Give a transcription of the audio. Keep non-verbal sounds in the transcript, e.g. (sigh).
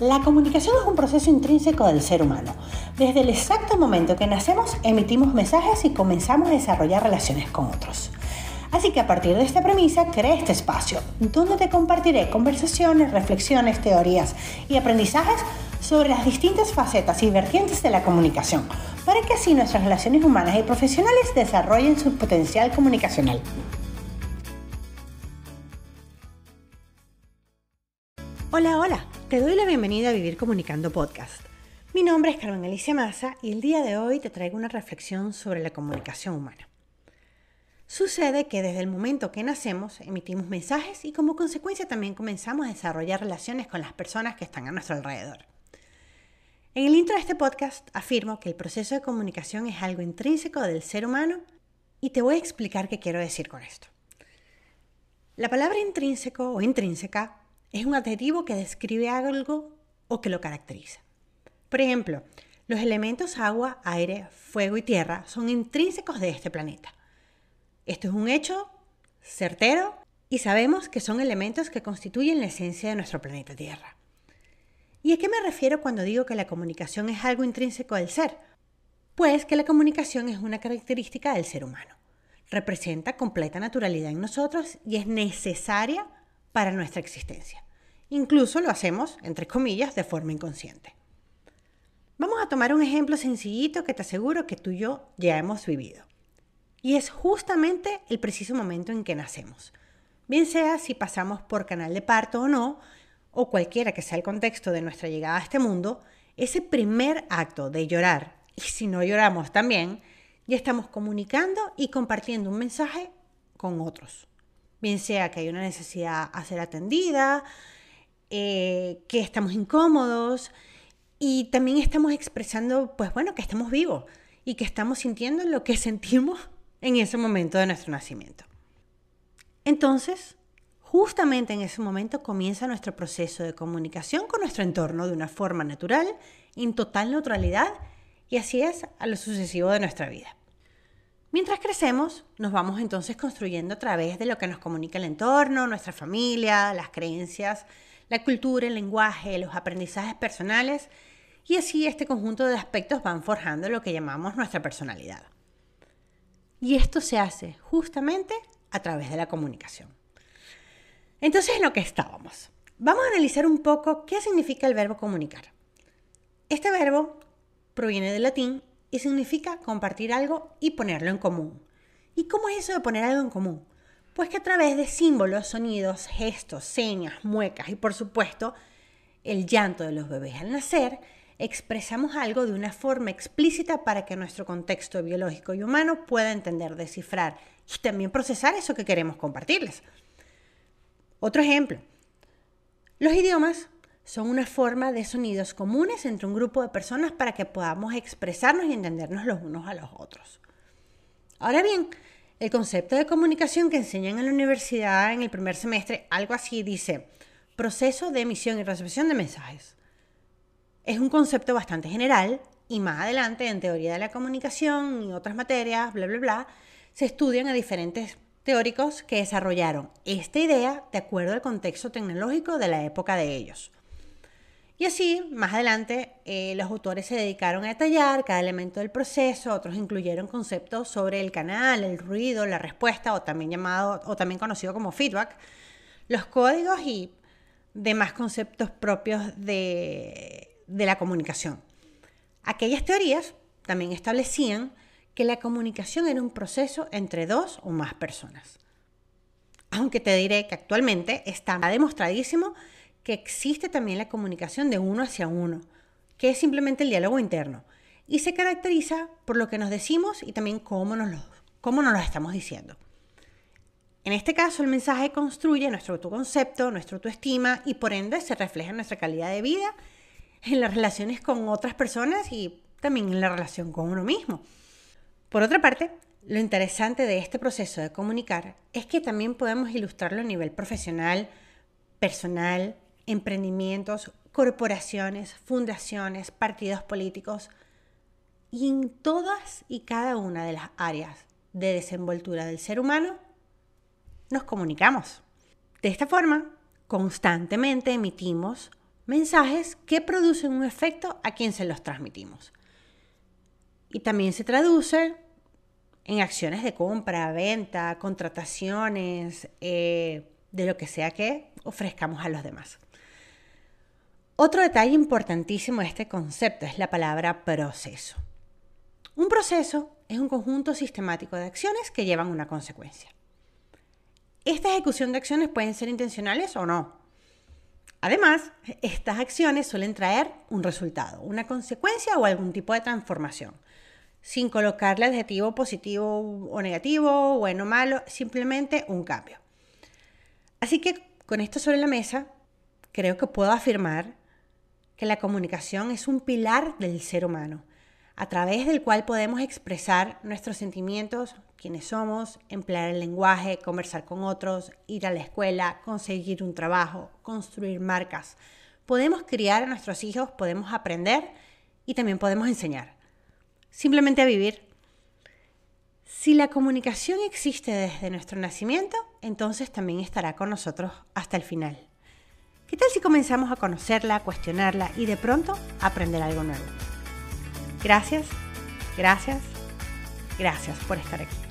La comunicación es un proceso intrínseco del ser humano. Desde el exacto momento que nacemos, emitimos mensajes y comenzamos a desarrollar relaciones con otros. Así que a partir de esta premisa, creé este espacio, donde te compartiré conversaciones, reflexiones, teorías y aprendizajes sobre las distintas facetas y vertientes de la comunicación, para que así nuestras relaciones humanas y profesionales desarrollen su potencial comunicacional. Hola, hola, te doy la bienvenida a Vivir Comunicando Podcast. Mi nombre es Carmen Alicia Maza y el día de hoy te traigo una reflexión sobre la comunicación humana. Sucede que desde el momento que nacemos emitimos mensajes y como consecuencia también comenzamos a desarrollar relaciones con las personas que están a nuestro alrededor. En el intro de este podcast afirmo que el proceso de comunicación es algo intrínseco del ser humano y te voy a explicar qué quiero decir con esto. La palabra intrínseco o intrínseca es un adjetivo que describe algo o que lo caracteriza. Por ejemplo, los elementos agua, aire, fuego y tierra son intrínsecos de este planeta. Esto es un hecho certero y sabemos que son elementos que constituyen la esencia de nuestro planeta Tierra. ¿Y a qué me refiero cuando digo que la comunicación es algo intrínseco del ser? Pues que la comunicación es una característica del ser humano. Representa completa naturalidad en nosotros y es necesaria para nuestra existencia. Incluso lo hacemos, entre comillas, de forma inconsciente. Vamos a tomar un ejemplo sencillito que te aseguro que tú y yo ya hemos vivido. Y es justamente el preciso momento en que nacemos. Bien sea si pasamos por canal de parto o no, o cualquiera que sea el contexto de nuestra llegada a este mundo, ese primer acto de llorar, y si no lloramos también, ya estamos comunicando y compartiendo un mensaje con otros. Bien sea que hay una necesidad a ser atendida, eh, que estamos incómodos y también estamos expresando, pues bueno, que estamos vivos y que estamos sintiendo lo que (laughs) sentimos en ese momento de nuestro nacimiento. Entonces, justamente en ese momento comienza nuestro proceso de comunicación con nuestro entorno de una forma natural, en total neutralidad, y así es a lo sucesivo de nuestra vida. Mientras crecemos, nos vamos entonces construyendo a través de lo que nos comunica el entorno, nuestra familia, las creencias, la cultura, el lenguaje, los aprendizajes personales, y así este conjunto de aspectos van forjando lo que llamamos nuestra personalidad. Y esto se hace justamente a través de la comunicación. Entonces, en lo que estábamos, vamos a analizar un poco qué significa el verbo comunicar. Este verbo proviene del latín y significa compartir algo y ponerlo en común. ¿Y cómo es eso de poner algo en común? Pues que a través de símbolos, sonidos, gestos, señas, muecas y por supuesto el llanto de los bebés al nacer, expresamos algo de una forma explícita para que nuestro contexto biológico y humano pueda entender, descifrar y también procesar eso que queremos compartirles. Otro ejemplo, los idiomas son una forma de sonidos comunes entre un grupo de personas para que podamos expresarnos y entendernos los unos a los otros. Ahora bien, el concepto de comunicación que enseñan en la universidad en el primer semestre, algo así dice, proceso de emisión y recepción de mensajes. Es un concepto bastante general y más adelante en teoría de la comunicación y otras materias, bla, bla, bla, se estudian a diferentes teóricos que desarrollaron esta idea de acuerdo al contexto tecnológico de la época de ellos. Y así, más adelante, eh, los autores se dedicaron a detallar cada elemento del proceso, otros incluyeron conceptos sobre el canal, el ruido, la respuesta, o también llamado, o también conocido como feedback, los códigos y demás conceptos propios de, de la comunicación. Aquellas teorías también establecían que la comunicación era un proceso entre dos o más personas. Aunque te diré que actualmente está demostradísimo que existe también la comunicación de uno hacia uno, que es simplemente el diálogo interno, y se caracteriza por lo que nos decimos y también cómo nos lo, cómo nos lo estamos diciendo. En este caso, el mensaje construye nuestro autoconcepto, nuestra autoestima y por ende se refleja en nuestra calidad de vida en las relaciones con otras personas y también en la relación con uno mismo. Por otra parte, lo interesante de este proceso de comunicar es que también podemos ilustrarlo a nivel profesional, personal, emprendimientos, corporaciones, fundaciones, partidos políticos y en todas y cada una de las áreas de desenvoltura del ser humano nos comunicamos. De esta forma, constantemente emitimos mensajes que producen un efecto a quien se los transmitimos. Y también se traduce en acciones de compra, venta, contrataciones, eh, de lo que sea que ofrezcamos a los demás. Otro detalle importantísimo de este concepto es la palabra proceso. Un proceso es un conjunto sistemático de acciones que llevan una consecuencia. Esta ejecución de acciones pueden ser intencionales o no. Además, estas acciones suelen traer un resultado, una consecuencia o algún tipo de transformación, sin colocarle adjetivo positivo o negativo, bueno o malo, simplemente un cambio. Así que con esto sobre la mesa, creo que puedo afirmar que la comunicación es un pilar del ser humano, a través del cual podemos expresar nuestros sentimientos, quiénes somos, emplear el lenguaje, conversar con otros, ir a la escuela, conseguir un trabajo, construir marcas. Podemos criar a nuestros hijos, podemos aprender y también podemos enseñar. Simplemente a vivir. Si la comunicación existe desde nuestro nacimiento, entonces también estará con nosotros hasta el final. ¿Qué tal si comenzamos a conocerla, a cuestionarla y de pronto aprender algo nuevo? Gracias, gracias, gracias por estar aquí.